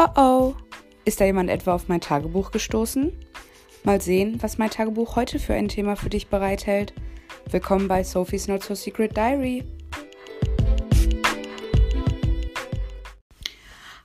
Oh oh, ist da jemand etwa auf mein Tagebuch gestoßen? Mal sehen, was mein Tagebuch heute für ein Thema für dich bereithält. Willkommen bei Sophie's Not So Secret Diary.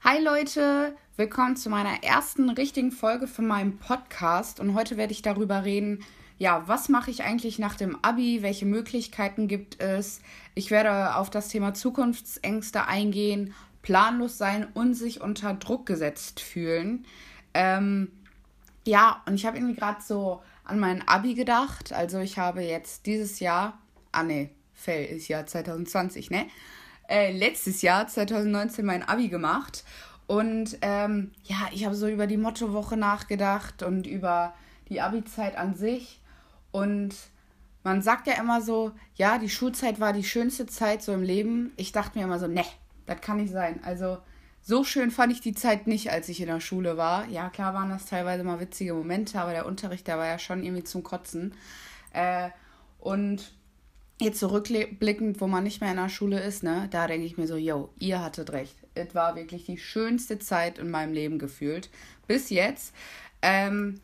Hi Leute, willkommen zu meiner ersten richtigen Folge von meinem Podcast und heute werde ich darüber reden, ja, was mache ich eigentlich nach dem Abi? Welche Möglichkeiten gibt es? Ich werde auf das Thema Zukunftsängste eingehen, planlos sein und sich unter Druck gesetzt fühlen. Ähm, ja, und ich habe irgendwie gerade so an mein Abi gedacht. Also ich habe jetzt dieses Jahr, ah ne, Fell ist ja 2020, ne? Äh, letztes Jahr, 2019, mein Abi gemacht. Und ähm, ja, ich habe so über die Mottowoche nachgedacht und über die Abi-Zeit an sich. Und man sagt ja immer so, ja, die Schulzeit war die schönste Zeit so im Leben. Ich dachte mir immer so, ne, das kann nicht sein. Also so schön fand ich die Zeit nicht, als ich in der Schule war. Ja, klar waren das teilweise mal witzige Momente, aber der Unterricht, der war ja schon irgendwie zum Kotzen. Äh, und jetzt zurückblickend, wo man nicht mehr in der Schule ist, ne, da denke ich mir so, yo, ihr hattet recht. Es war wirklich die schönste Zeit in meinem Leben gefühlt. Bis jetzt. Ähm,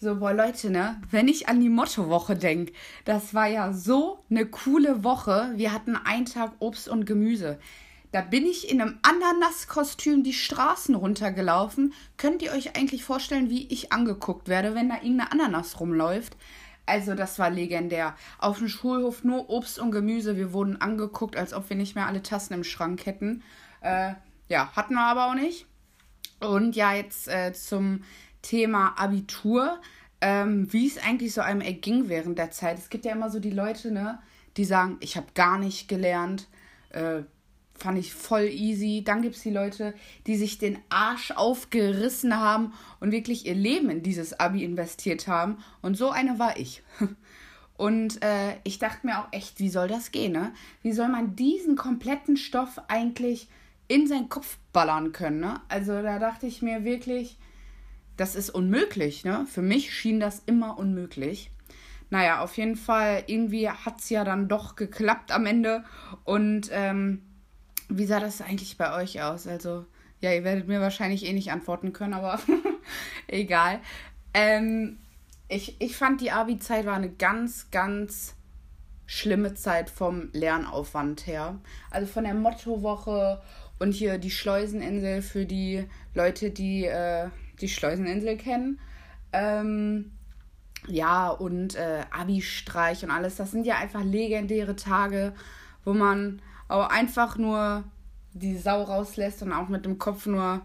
so, boah, Leute, ne? Wenn ich an die Mottowoche denke, das war ja so eine coole Woche. Wir hatten einen Tag Obst und Gemüse. Da bin ich in einem Ananas-Kostüm die Straßen runtergelaufen. Könnt ihr euch eigentlich vorstellen, wie ich angeguckt werde, wenn da irgendeine Ananas rumläuft? Also, das war legendär. Auf dem Schulhof nur Obst und Gemüse. Wir wurden angeguckt, als ob wir nicht mehr alle Tassen im Schrank hätten. Äh, ja, hatten wir aber auch nicht. Und ja, jetzt äh, zum Thema Abitur, ähm, wie es eigentlich so einem erging während der Zeit. Es gibt ja immer so die Leute, ne, die sagen, ich habe gar nicht gelernt, äh, fand ich voll easy. Dann gibt es die Leute, die sich den Arsch aufgerissen haben und wirklich ihr Leben in dieses Abi investiert haben. Und so eine war ich. Und äh, ich dachte mir auch echt, wie soll das gehen, ne? Wie soll man diesen kompletten Stoff eigentlich in seinen Kopf ballern können, ne? Also da dachte ich mir wirklich, das ist unmöglich, ne? Für mich schien das immer unmöglich. Naja, auf jeden Fall, irgendwie hat es ja dann doch geklappt am Ende. Und ähm, wie sah das eigentlich bei euch aus? Also, ja, ihr werdet mir wahrscheinlich eh nicht antworten können, aber egal. Ähm, ich, ich fand, die Abi-Zeit war eine ganz, ganz schlimme Zeit vom Lernaufwand her. Also von der Mottowoche und hier die Schleuseninsel für die Leute, die äh, die Schleuseninsel kennen. Ähm, ja, und äh, Abi-Streich und alles. Das sind ja einfach legendäre Tage, wo man auch einfach nur die Sau rauslässt und auch mit dem Kopf nur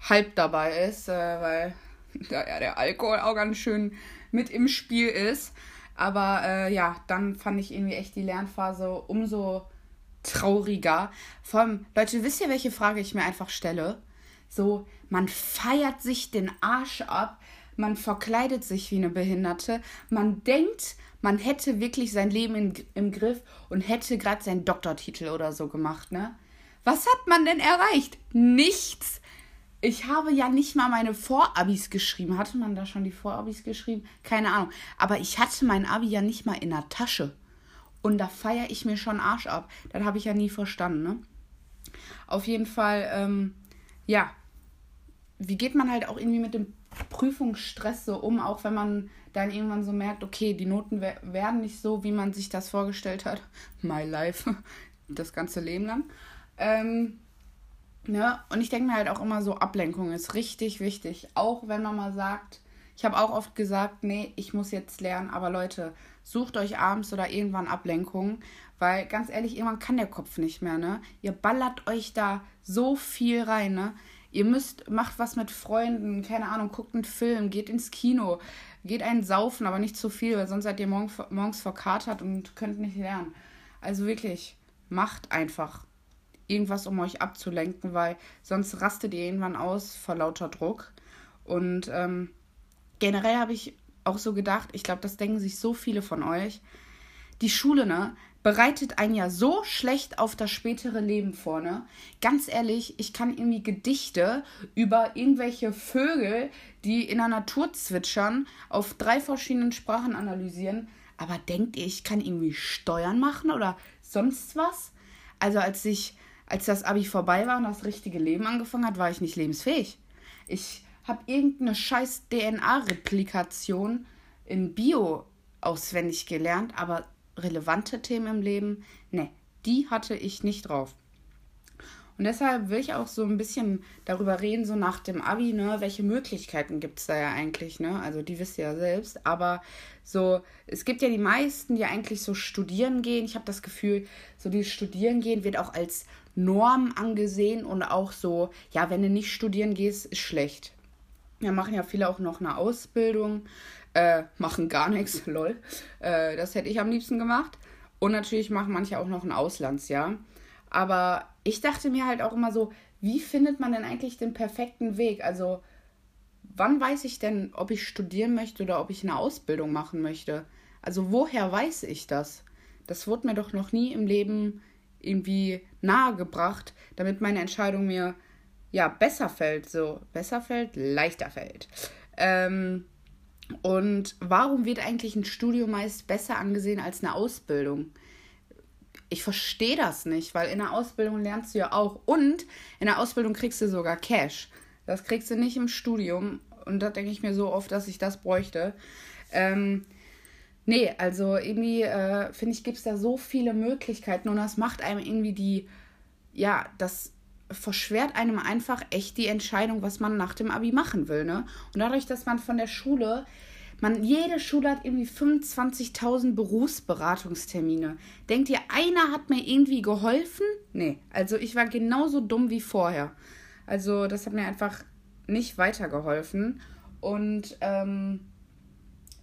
halb dabei ist, äh, weil da ja der Alkohol auch ganz schön mit im Spiel ist. Aber äh, ja, dann fand ich irgendwie echt die Lernphase umso trauriger. Vor allem, Leute, wisst ihr, welche Frage ich mir einfach stelle? So, man feiert sich den Arsch ab, man verkleidet sich wie eine Behinderte, man denkt, man hätte wirklich sein Leben in, im Griff und hätte gerade seinen Doktortitel oder so gemacht, ne? Was hat man denn erreicht? Nichts. Ich habe ja nicht mal meine Vorabis geschrieben. Hatte man da schon die Vorabis geschrieben? Keine Ahnung. Aber ich hatte mein Abi ja nicht mal in der Tasche. Und da feiere ich mir schon Arsch ab. Das habe ich ja nie verstanden, ne? Auf jeden Fall, ähm, ja, wie geht man halt auch irgendwie mit dem Prüfungsstress so um, auch wenn man dann irgendwann so merkt, okay, die Noten werden nicht so, wie man sich das vorgestellt hat. My life. Das ganze Leben lang. Ähm, ne? Und ich denke mir halt auch immer so, Ablenkung ist richtig wichtig. Auch wenn man mal sagt, ich habe auch oft gesagt, nee, ich muss jetzt lernen, aber Leute, sucht euch abends oder irgendwann Ablenkung, weil ganz ehrlich, irgendwann kann der Kopf nicht mehr, ne? Ihr ballert euch da so viel rein, ne? Ihr müsst, macht was mit Freunden, keine Ahnung, guckt einen Film, geht ins Kino, geht einen saufen, aber nicht zu viel, weil sonst seid ihr morgen, morgens verkatert und könnt nicht lernen. Also wirklich, macht einfach irgendwas, um euch abzulenken, weil sonst rastet ihr irgendwann aus vor lauter Druck. Und ähm, generell habe ich auch so gedacht, ich glaube, das denken sich so viele von euch. Die Schule, ne, bereitet einen ja so schlecht auf das spätere Leben vor, ne? Ganz ehrlich, ich kann irgendwie Gedichte über irgendwelche Vögel, die in der Natur zwitschern, auf drei verschiedenen Sprachen analysieren. Aber denkt ihr, ich kann irgendwie Steuern machen oder sonst was? Also als ich, als das Abi vorbei war und das richtige Leben angefangen hat, war ich nicht lebensfähig. Ich habe irgendeine scheiß DNA-Replikation in Bio auswendig gelernt, aber relevante Themen im Leben, ne, die hatte ich nicht drauf. Und deshalb will ich auch so ein bisschen darüber reden, so nach dem Abi, ne, welche Möglichkeiten gibt es da ja eigentlich, ne? Also die wisst ihr ja selbst. Aber so, es gibt ja die meisten, die eigentlich so studieren gehen. Ich habe das Gefühl, so die studieren gehen wird auch als Norm angesehen und auch so, ja, wenn du nicht studieren gehst, ist schlecht. Ja, machen ja viele auch noch eine Ausbildung, äh, machen gar nichts, lol. Äh, das hätte ich am liebsten gemacht. Und natürlich machen manche auch noch ein Auslandsjahr. Aber ich dachte mir halt auch immer so, wie findet man denn eigentlich den perfekten Weg? Also, wann weiß ich denn, ob ich studieren möchte oder ob ich eine Ausbildung machen möchte? Also, woher weiß ich das? Das wurde mir doch noch nie im Leben irgendwie nahegebracht, damit meine Entscheidung mir ja besser fällt. So, besser fällt, leichter fällt. Ähm, und warum wird eigentlich ein Studium meist besser angesehen als eine Ausbildung? ich verstehe das nicht, weil in der Ausbildung lernst du ja auch und in der Ausbildung kriegst du sogar Cash. Das kriegst du nicht im Studium und da denke ich mir so oft, dass ich das bräuchte. Ähm, nee, also irgendwie äh, finde ich, gibt es da so viele Möglichkeiten und das macht einem irgendwie die, ja, das verschwert einem einfach echt die Entscheidung, was man nach dem Abi machen will, ne? Und dadurch, dass man von der Schule man, jede Schule hat irgendwie 25.000 Berufsberatungstermine. Denkt ihr, einer hat mir irgendwie geholfen? Nee, also ich war genauso dumm wie vorher. Also das hat mir einfach nicht weitergeholfen. Und ähm,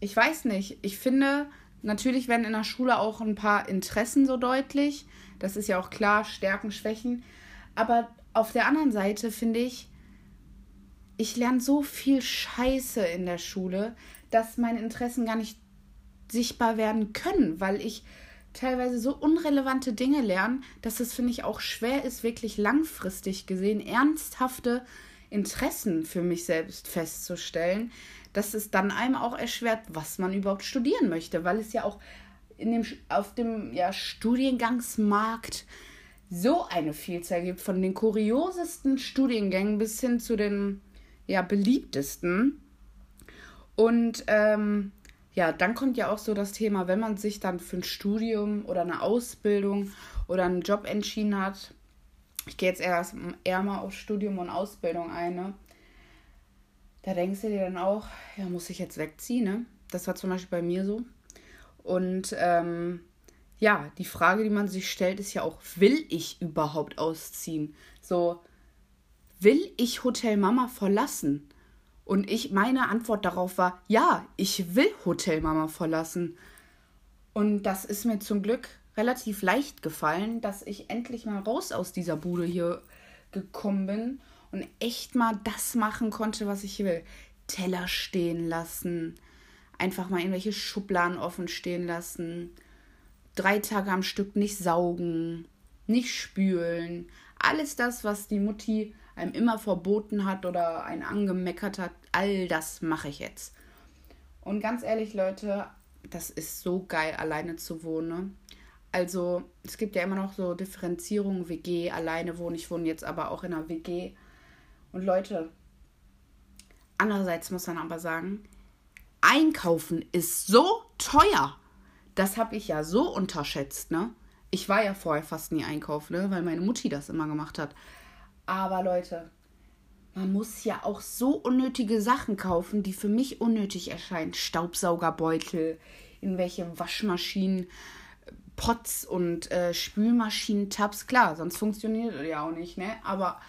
ich weiß nicht, ich finde, natürlich werden in der Schule auch ein paar Interessen so deutlich. Das ist ja auch klar, Stärken, Schwächen. Aber auf der anderen Seite finde ich, ich lerne so viel Scheiße in der Schule, dass meine Interessen gar nicht sichtbar werden können, weil ich teilweise so unrelevante Dinge lerne, dass es, finde ich, auch schwer ist, wirklich langfristig gesehen ernsthafte Interessen für mich selbst festzustellen, dass es dann einem auch erschwert, was man überhaupt studieren möchte, weil es ja auch in dem, auf dem ja, Studiengangsmarkt so eine Vielzahl gibt, von den kuriosesten Studiengängen bis hin zu den ja, beliebtesten. Und ähm, ja, dann kommt ja auch so das Thema, wenn man sich dann für ein Studium oder eine Ausbildung oder einen Job entschieden hat. Ich gehe jetzt erst eher mal auf Studium und Ausbildung ein, ne? Da denkst du dir dann auch, ja, muss ich jetzt wegziehen, ne? Das war zum Beispiel bei mir so. Und ähm, ja, die Frage, die man sich stellt, ist ja auch, will ich überhaupt ausziehen? So, will ich Hotel Mama verlassen? Und ich, meine Antwort darauf war, ja, ich will Hotel Mama verlassen. Und das ist mir zum Glück relativ leicht gefallen, dass ich endlich mal raus aus dieser Bude hier gekommen bin und echt mal das machen konnte, was ich will. Teller stehen lassen, einfach mal irgendwelche Schubladen offen stehen lassen, drei Tage am Stück nicht saugen, nicht spülen. Alles das, was die Mutti einem immer verboten hat oder einen angemeckert hat, all das mache ich jetzt. Und ganz ehrlich, Leute, das ist so geil, alleine zu wohnen. Also, es gibt ja immer noch so Differenzierungen, WG, alleine wohnen. Ich wohne jetzt aber auch in einer WG. Und Leute, andererseits muss man aber sagen, einkaufen ist so teuer. Das habe ich ja so unterschätzt, ne? Ich war ja vorher fast nie einkaufen, ne? Weil meine Mutti das immer gemacht hat. Aber Leute, man muss ja auch so unnötige Sachen kaufen, die für mich unnötig erscheinen. Staubsaugerbeutel, irgendwelche Waschmaschinen, Pots und äh, Spülmaschinen-Tabs. Klar, sonst funktioniert das ja auch nicht, ne? Aber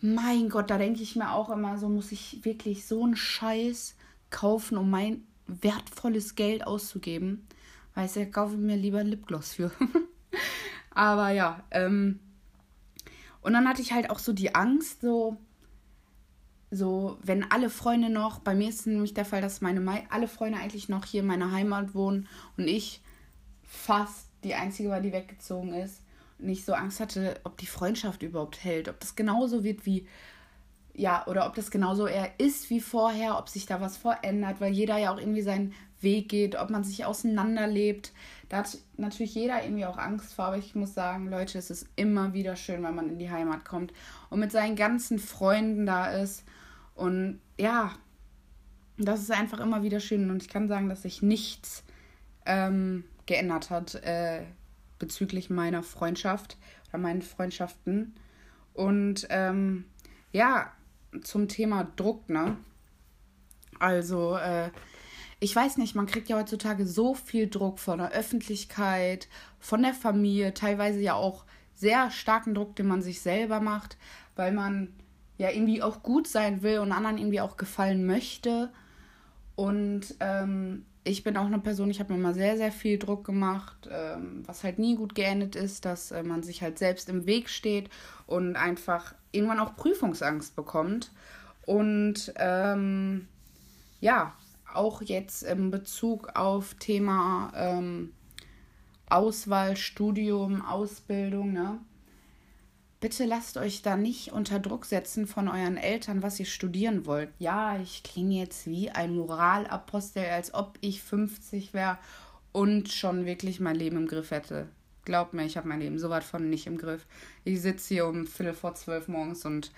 mein Gott, da denke ich mir auch immer, so muss ich wirklich so einen Scheiß kaufen, um mein wertvolles Geld auszugeben. Weißt du, kaufe ich mir lieber ein Lipgloss für. Aber ja, ähm, und dann hatte ich halt auch so die Angst, so, so, wenn alle Freunde noch, bei mir ist nämlich der Fall, dass meine alle Freunde eigentlich noch hier in meiner Heimat wohnen und ich fast die einzige war, die weggezogen ist. Und ich so Angst hatte, ob die Freundschaft überhaupt hält, ob das genauso wird wie, ja, oder ob das genauso eher ist wie vorher, ob sich da was verändert, weil jeder ja auch irgendwie seinen Weg geht, ob man sich auseinanderlebt. Da hat natürlich jeder irgendwie auch Angst vor, aber ich muss sagen, Leute, es ist immer wieder schön, wenn man in die Heimat kommt und mit seinen ganzen Freunden da ist. Und ja, das ist einfach immer wieder schön. Und ich kann sagen, dass sich nichts ähm, geändert hat äh, bezüglich meiner Freundschaft oder meinen Freundschaften. Und ähm, ja, zum Thema Druck, ne? Also, äh, ich weiß nicht, man kriegt ja heutzutage so viel Druck von der Öffentlichkeit, von der Familie, teilweise ja auch sehr starken Druck, den man sich selber macht, weil man ja irgendwie auch gut sein will und anderen irgendwie auch gefallen möchte. Und ähm, ich bin auch eine Person, ich habe mir mal sehr, sehr viel Druck gemacht, ähm, was halt nie gut geendet ist, dass äh, man sich halt selbst im Weg steht und einfach irgendwann auch Prüfungsangst bekommt. Und ähm, ja, auch jetzt in Bezug auf Thema ähm, Auswahl, Studium, Ausbildung, ne? Bitte lasst euch da nicht unter Druck setzen von euren Eltern, was ihr studieren wollt. Ja, ich klinge jetzt wie ein Moralapostel, als ob ich 50 wäre und schon wirklich mein Leben im Griff hätte. Glaubt mir, ich habe mein Leben so weit von nicht im Griff. Ich sitze hier um Viertel vor zwölf morgens und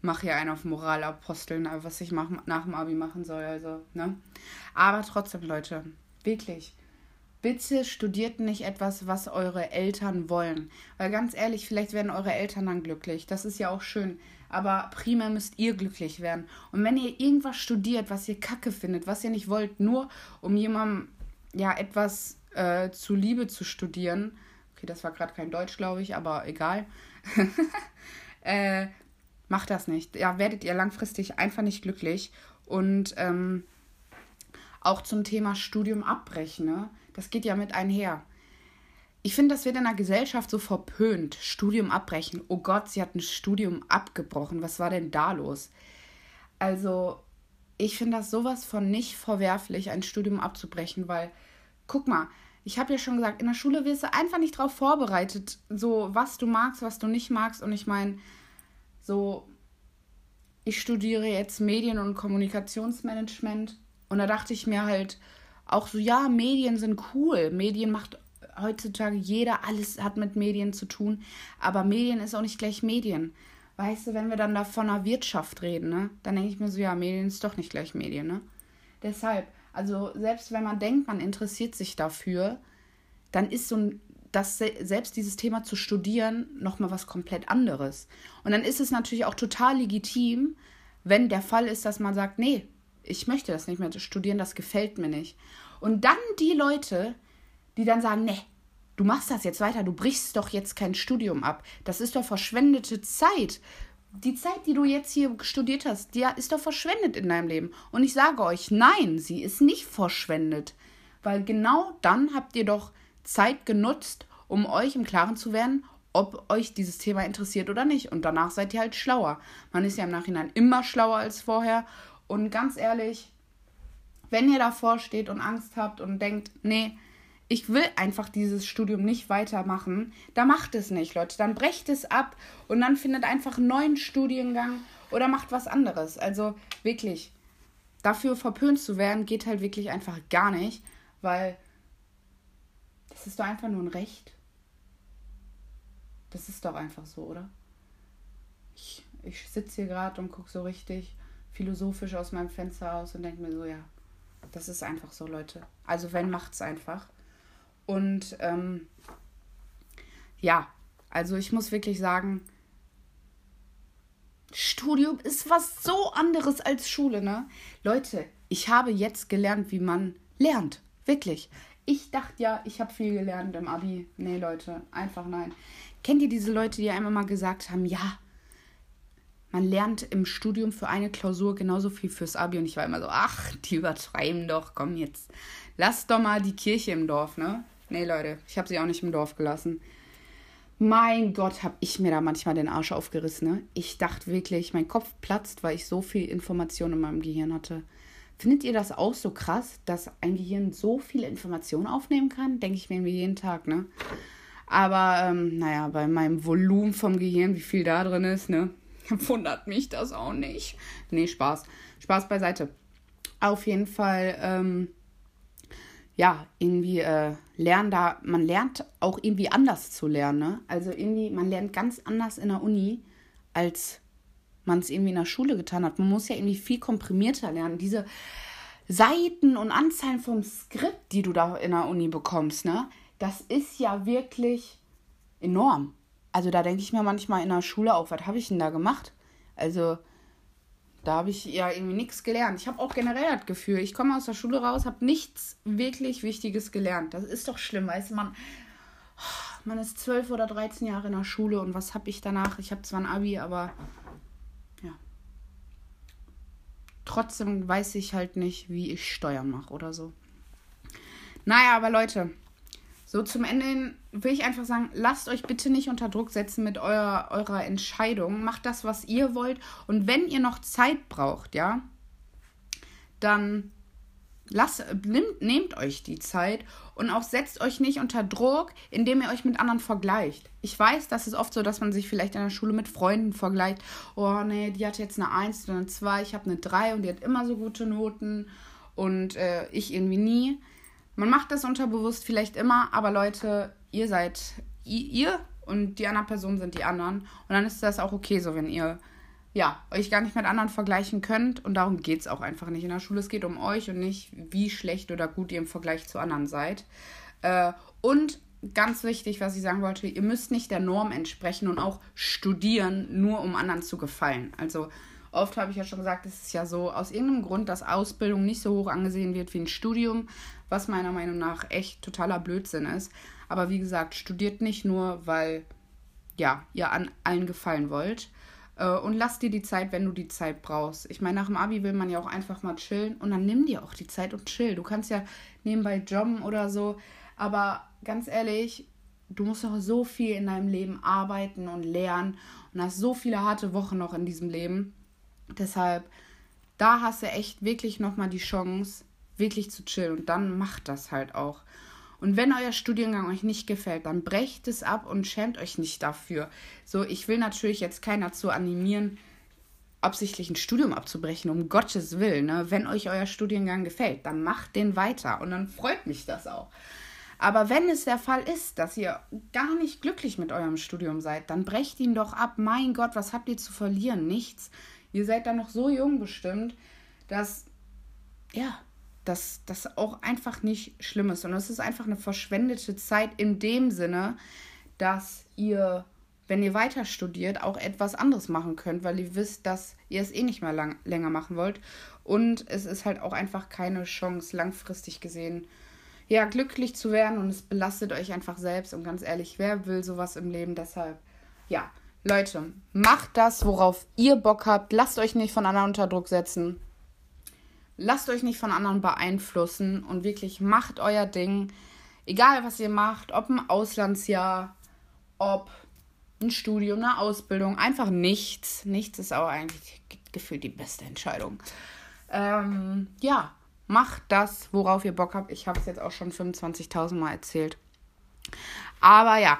mache hier einen auf Moralaposteln, was ich mach, nach dem Abi machen soll. Also, ne? Aber trotzdem, Leute, wirklich. Bitte studiert nicht etwas, was eure Eltern wollen. Weil ganz ehrlich, vielleicht werden eure Eltern dann glücklich. Das ist ja auch schön. Aber primär müsst ihr glücklich werden. Und wenn ihr irgendwas studiert, was ihr kacke findet, was ihr nicht wollt, nur um jemandem ja etwas äh, zu Liebe zu studieren. Okay, das war gerade kein Deutsch, glaube ich, aber egal. äh, Macht das nicht. Ja, werdet ihr langfristig einfach nicht glücklich. Und ähm, auch zum Thema Studium abbrechen, ne? Das geht ja mit einher. Ich finde, das wird in der Gesellschaft so verpönt. Studium abbrechen. Oh Gott, sie hat ein Studium abgebrochen. Was war denn da los? Also, ich finde das sowas von nicht verwerflich, ein Studium abzubrechen, weil, guck mal, ich habe ja schon gesagt, in der Schule wirst du einfach nicht darauf vorbereitet, so was du magst, was du nicht magst. Und ich meine, so, ich studiere jetzt Medien- und Kommunikationsmanagement und da dachte ich mir halt auch so, ja, Medien sind cool. Medien macht heutzutage jeder, alles hat mit Medien zu tun, aber Medien ist auch nicht gleich Medien. Weißt du, wenn wir dann da von einer Wirtschaft reden, ne, dann denke ich mir so, ja, Medien ist doch nicht gleich Medien, ne? Deshalb, also selbst wenn man denkt, man interessiert sich dafür, dann ist so ein das selbst dieses Thema zu studieren nochmal was komplett anderes. Und dann ist es natürlich auch total legitim, wenn der Fall ist, dass man sagt, nee, ich möchte das nicht mehr studieren, das gefällt mir nicht. Und dann die Leute, die dann sagen, nee, du machst das jetzt weiter, du brichst doch jetzt kein Studium ab. Das ist doch verschwendete Zeit. Die Zeit, die du jetzt hier studiert hast, die ist doch verschwendet in deinem Leben. Und ich sage euch, nein, sie ist nicht verschwendet. Weil genau dann habt ihr doch Zeit genutzt, um euch im Klaren zu werden, ob euch dieses Thema interessiert oder nicht. Und danach seid ihr halt schlauer. Man ist ja im Nachhinein immer schlauer als vorher. Und ganz ehrlich, wenn ihr davor steht und Angst habt und denkt, nee, ich will einfach dieses Studium nicht weitermachen, dann macht es nicht, Leute. Dann brecht es ab und dann findet einfach einen neuen Studiengang oder macht was anderes. Also wirklich, dafür verpönt zu werden, geht halt wirklich einfach gar nicht, weil das ist doch einfach nur ein Recht. Das ist doch einfach so, oder? Ich, ich sitze hier gerade und gucke so richtig philosophisch aus meinem Fenster aus und denke mir so, ja, das ist einfach so, Leute. Also wenn, macht's einfach. Und ähm, ja, also ich muss wirklich sagen, Studium ist was so anderes als Schule, ne? Leute, ich habe jetzt gelernt, wie man lernt. Wirklich. Ich dachte ja, ich habe viel gelernt im Abi. Nee, Leute, einfach nein. Kennt ihr diese Leute, die einmal mal gesagt haben, ja, man lernt im Studium für eine Klausur genauso viel fürs Abi und ich war immer so, ach, die übertreiben doch, komm jetzt, lass doch mal die Kirche im Dorf, ne? Nee, Leute, ich habe sie auch nicht im Dorf gelassen. Mein Gott, habe ich mir da manchmal den Arsch aufgerissen, ne? Ich dachte wirklich, mein Kopf platzt, weil ich so viel Information in meinem Gehirn hatte. Findet ihr das auch so krass, dass ein Gehirn so viele Informationen aufnehmen kann? Denke ich mir jeden Tag, ne? Aber, ähm, naja, bei meinem Volumen vom Gehirn, wie viel da drin ist, ne? Wundert mich das auch nicht. Nee, Spaß. Spaß beiseite. Auf jeden Fall, ähm, ja, irgendwie äh, lernen da, man lernt auch irgendwie anders zu lernen. Ne? Also irgendwie, man lernt ganz anders in der Uni, als man es irgendwie in der Schule getan hat. Man muss ja irgendwie viel komprimierter lernen. Diese Seiten und Anzahlen vom Skript, die du da in der Uni bekommst, ne? Das ist ja wirklich enorm. Also da denke ich mir manchmal in der Schule auch, was habe ich denn da gemacht? Also da habe ich ja irgendwie nichts gelernt. Ich habe auch generell das Gefühl, ich komme aus der Schule raus, habe nichts wirklich Wichtiges gelernt. Das ist doch schlimm, weißt du, man, man ist zwölf oder 13 Jahre in der Schule und was habe ich danach? Ich habe zwar ein Abi, aber ja. Trotzdem weiß ich halt nicht, wie ich Steuern mache oder so. Naja, aber Leute, so zum Ende hin will ich einfach sagen, lasst euch bitte nicht unter Druck setzen mit eurer, eurer Entscheidung. Macht das, was ihr wollt. Und wenn ihr noch Zeit braucht, ja, dann lasst, nehmt, nehmt euch die Zeit und auch setzt euch nicht unter Druck, indem ihr euch mit anderen vergleicht. Ich weiß, das ist oft so, dass man sich vielleicht in der Schule mit Freunden vergleicht. Oh nee, die hat jetzt eine 1 oder eine 2, ich habe eine 3 und die hat immer so gute Noten und äh, ich irgendwie nie. Man macht das unterbewusst vielleicht immer, aber Leute, ihr seid ihr und die andere Person sind die anderen. Und dann ist das auch okay so, wenn ihr ja, euch gar nicht mit anderen vergleichen könnt. Und darum geht es auch einfach nicht in der Schule. Es geht um euch und nicht, wie schlecht oder gut ihr im Vergleich zu anderen seid. Äh, und ganz wichtig, was ich sagen wollte, ihr müsst nicht der Norm entsprechen und auch studieren, nur um anderen zu gefallen. Also Oft habe ich ja schon gesagt, es ist ja so aus irgendeinem Grund, dass Ausbildung nicht so hoch angesehen wird wie ein Studium, was meiner Meinung nach echt totaler Blödsinn ist. Aber wie gesagt, studiert nicht nur, weil ja, ihr an allen gefallen wollt. Äh, und lass dir die Zeit, wenn du die Zeit brauchst. Ich meine, nach dem Abi will man ja auch einfach mal chillen und dann nimm dir auch die Zeit und chill. Du kannst ja nebenbei jobben oder so. Aber ganz ehrlich, du musst noch so viel in deinem Leben arbeiten und lernen und hast so viele harte Wochen noch in diesem Leben. Deshalb, da hast du echt wirklich nochmal die Chance, wirklich zu chillen. Und dann macht das halt auch. Und wenn euer Studiengang euch nicht gefällt, dann brecht es ab und schämt euch nicht dafür. So, ich will natürlich jetzt keiner dazu animieren, absichtlich ein Studium abzubrechen, um Gottes Willen. Ne? Wenn euch euer Studiengang gefällt, dann macht den weiter und dann freut mich das auch. Aber wenn es der Fall ist, dass ihr gar nicht glücklich mit eurem Studium seid, dann brecht ihn doch ab. Mein Gott, was habt ihr zu verlieren? Nichts. Ihr seid dann noch so jung bestimmt, dass, ja, dass das auch einfach nicht schlimm ist. Und es ist einfach eine verschwendete Zeit in dem Sinne, dass ihr, wenn ihr weiter studiert, auch etwas anderes machen könnt, weil ihr wisst, dass ihr es eh nicht mehr lang, länger machen wollt. Und es ist halt auch einfach keine Chance, langfristig gesehen, ja, glücklich zu werden. Und es belastet euch einfach selbst. Und ganz ehrlich, wer will sowas im Leben? Deshalb, ja, Leute, macht das, worauf ihr Bock habt. Lasst euch nicht von anderen unter Druck setzen. Lasst euch nicht von anderen beeinflussen und wirklich macht euer Ding. Egal, was ihr macht, ob ein Auslandsjahr, ob ein Studium, eine Ausbildung, einfach nichts. Nichts ist auch eigentlich gefühlt die beste Entscheidung. Ähm, ja, macht das, worauf ihr Bock habt. Ich habe es jetzt auch schon 25.000 Mal erzählt. Aber ja,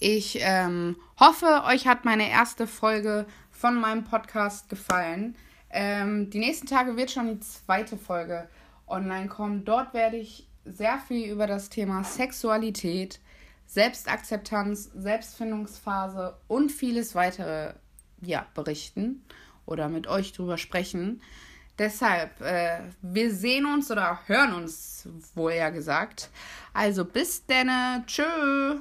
ich ähm, hoffe, euch hat meine erste Folge von meinem Podcast gefallen. Ähm, die nächsten Tage wird schon die zweite Folge online kommen. Dort werde ich sehr viel über das Thema Sexualität, Selbstakzeptanz, Selbstfindungsphase und vieles weitere ja, berichten oder mit euch drüber sprechen. Deshalb, äh, wir sehen uns oder hören uns, wohl ja gesagt. Also bis denne. Tschüss.